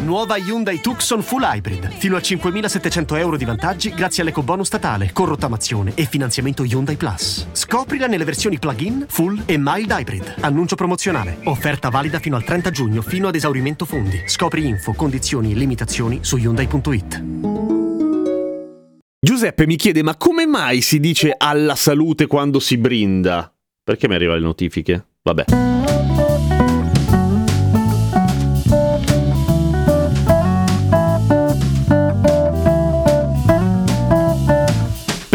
Nuova Hyundai Tucson Full Hybrid. Fino a 5.700 euro di vantaggi grazie all'ecobonus statale, con rottamazione e finanziamento Hyundai Plus. Scoprila nelle versioni plug-in, full e mild hybrid. Annuncio promozionale. Offerta valida fino al 30 giugno, fino ad esaurimento fondi. Scopri info, condizioni e limitazioni su Hyundai.it. Giuseppe mi chiede: ma come mai si dice alla salute quando si brinda? Perché mi arrivano le notifiche? Vabbè.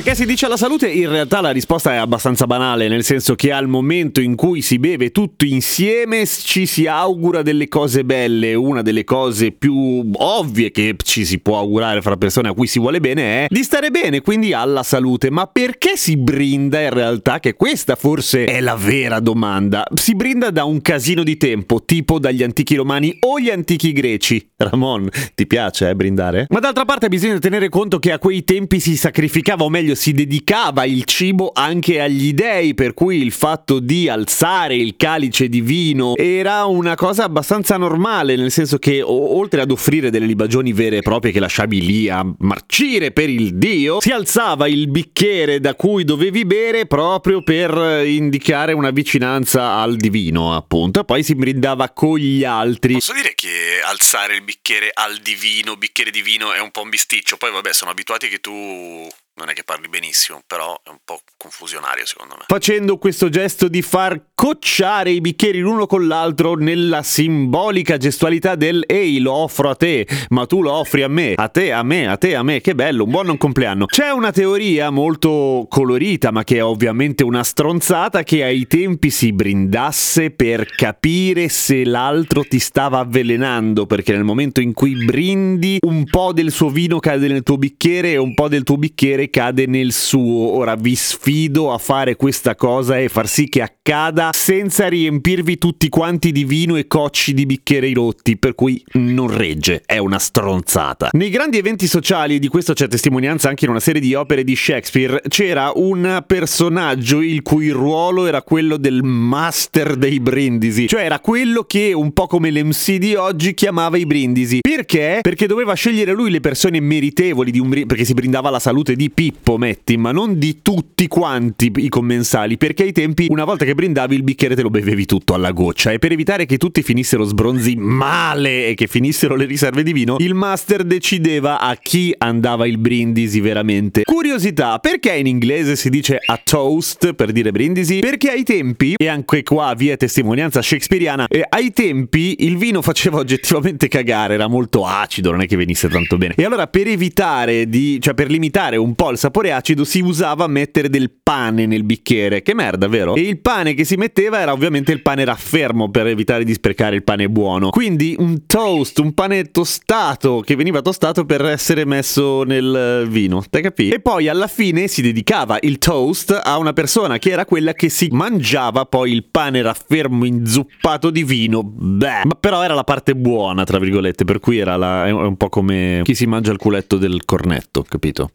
Perché si dice alla salute? In realtà la risposta è abbastanza banale, nel senso che al momento in cui si beve tutto insieme ci si augura delle cose belle. Una delle cose più ovvie che ci si può augurare fra persone a cui si vuole bene è di stare bene, quindi alla salute. Ma perché si brinda in realtà? Che questa forse è la vera domanda. Si brinda da un casino di tempo, tipo dagli antichi romani o gli antichi greci. Ramon, ti piace eh, brindare? Ma d'altra parte bisogna tenere conto che a quei tempi si sacrificava, o meglio si dedicava il cibo anche agli dei, per cui il fatto di alzare il calice di vino era una cosa abbastanza normale, nel senso che o- oltre ad offrire delle libagioni vere e proprie che lasciavi lì a marcire per il dio, si alzava il bicchiere da cui dovevi bere proprio per indicare una vicinanza al divino, appunto, e poi si brindava con gli altri. Posso dire che alzare il bicchiere al divino, bicchiere di vino, è un po' un bisticcio. Poi, vabbè, sono abituati che tu non è che parli benissimo, però è un po' confusionario secondo me. Facendo questo gesto di far cocciare i bicchieri l'uno con l'altro nella simbolica gestualità del ehi lo offro a te, ma tu lo offri a me, a te, a me, a te, a me, che bello, un buon compleanno. C'è una teoria molto colorita, ma che è ovviamente una stronzata, che ai tempi si brindasse per capire se l'altro ti stava avvelenando, perché nel momento in cui brindi un po' del suo vino cade nel tuo bicchiere e un po' del tuo bicchiere cade nel suo. Ora vi sfido a fare questa cosa e far sì che accada senza riempirvi tutti quanti di vino e cocci di bicchieri rotti, per cui non regge, è una stronzata. Nei grandi eventi sociali, di questo c'è testimonianza anche in una serie di opere di Shakespeare, c'era un personaggio il cui ruolo era quello del master dei brindisi, cioè era quello che un po' come l'MC di oggi chiamava i brindisi. Perché? Perché doveva scegliere lui le persone meritevoli di un brindisi, perché si brindava la salute di Pippo, metti, ma non di tutti quanti i commensali, perché ai tempi una volta che brindavi il bicchiere te lo bevevi tutto alla goccia e per evitare che tutti finissero sbronzi male e che finissero le riserve di vino, il master decideva a chi andava il brindisi veramente. Curiosità, perché in inglese si dice a toast per dire brindisi? Perché ai tempi, e anche qua vi è testimonianza shakespeariana, eh, ai tempi il vino faceva oggettivamente cagare, era molto acido, non è che venisse tanto bene. E allora per evitare di, cioè per limitare un po' il sapore acido si usava mettere del pane nel bicchiere. Che merda, vero? E il pane che si metteva era ovviamente il pane raffermo per evitare di sprecare il pane buono. Quindi un toast, un pane tostato che veniva tostato per essere messo nel vino. Te capì? E poi alla fine si dedicava il toast a una persona che era quella che si mangiava poi il pane raffermo inzuppato di vino. Beh, ma però era la parte buona, tra virgolette, per cui era la, è un po' come chi si mangia il culetto del cornetto, capito?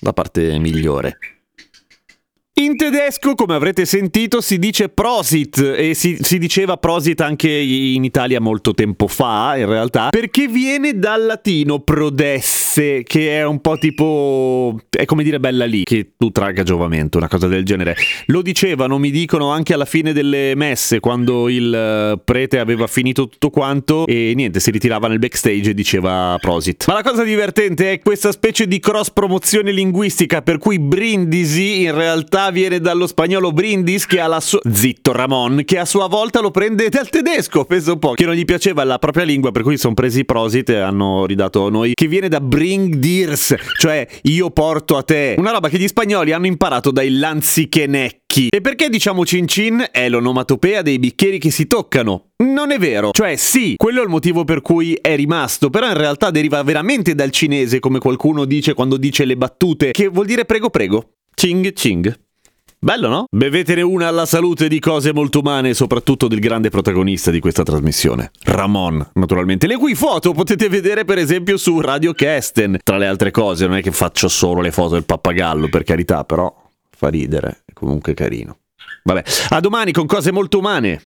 La parte migliore. In tedesco, come avrete sentito, si dice Prosit e si, si, diceva Prosit anche in Italia molto tempo fa, in realtà, perché viene dal latino prodesse, che è un po' tipo... è come dire bella lì, che tu tragga giovamento, una cosa del genere. Lo dicevano, mi dicono, anche alla fine delle messe, quando il eh, prete aveva finito tutto quanto e niente, si ritirava nel backstage e diceva Prosit. Ma la cosa divertente è questa specie di cross promozione linguistica, per cui brindisi in realtà viene dallo spagnolo brindis che ha la sua... Zitto Ramon, che a sua volta lo prende dal tedesco, penso un po', che non gli piaceva la propria lingua, per cui sono presi prosit e hanno ridato a noi, che viene da bring dirs, cioè io porto a te. Una roba che gli spagnoli hanno imparato dai lanzichenecchi. E perché diciamo cin cin è l'onomatopea dei bicchieri che si toccano? Non è vero. Cioè sì, quello è il motivo per cui è rimasto, però in realtà deriva veramente dal cinese, come qualcuno dice quando dice le battute, che vuol dire prego prego. Ching ching. Bello, no? Bevetene una alla salute di cose molto umane, soprattutto del grande protagonista di questa trasmissione, Ramon, naturalmente. Le cui foto potete vedere per esempio su Radio Kesten. Tra le altre cose, non è che faccio solo le foto del pappagallo, per carità, però fa ridere, è comunque carino. Vabbè, a domani con cose molto umane.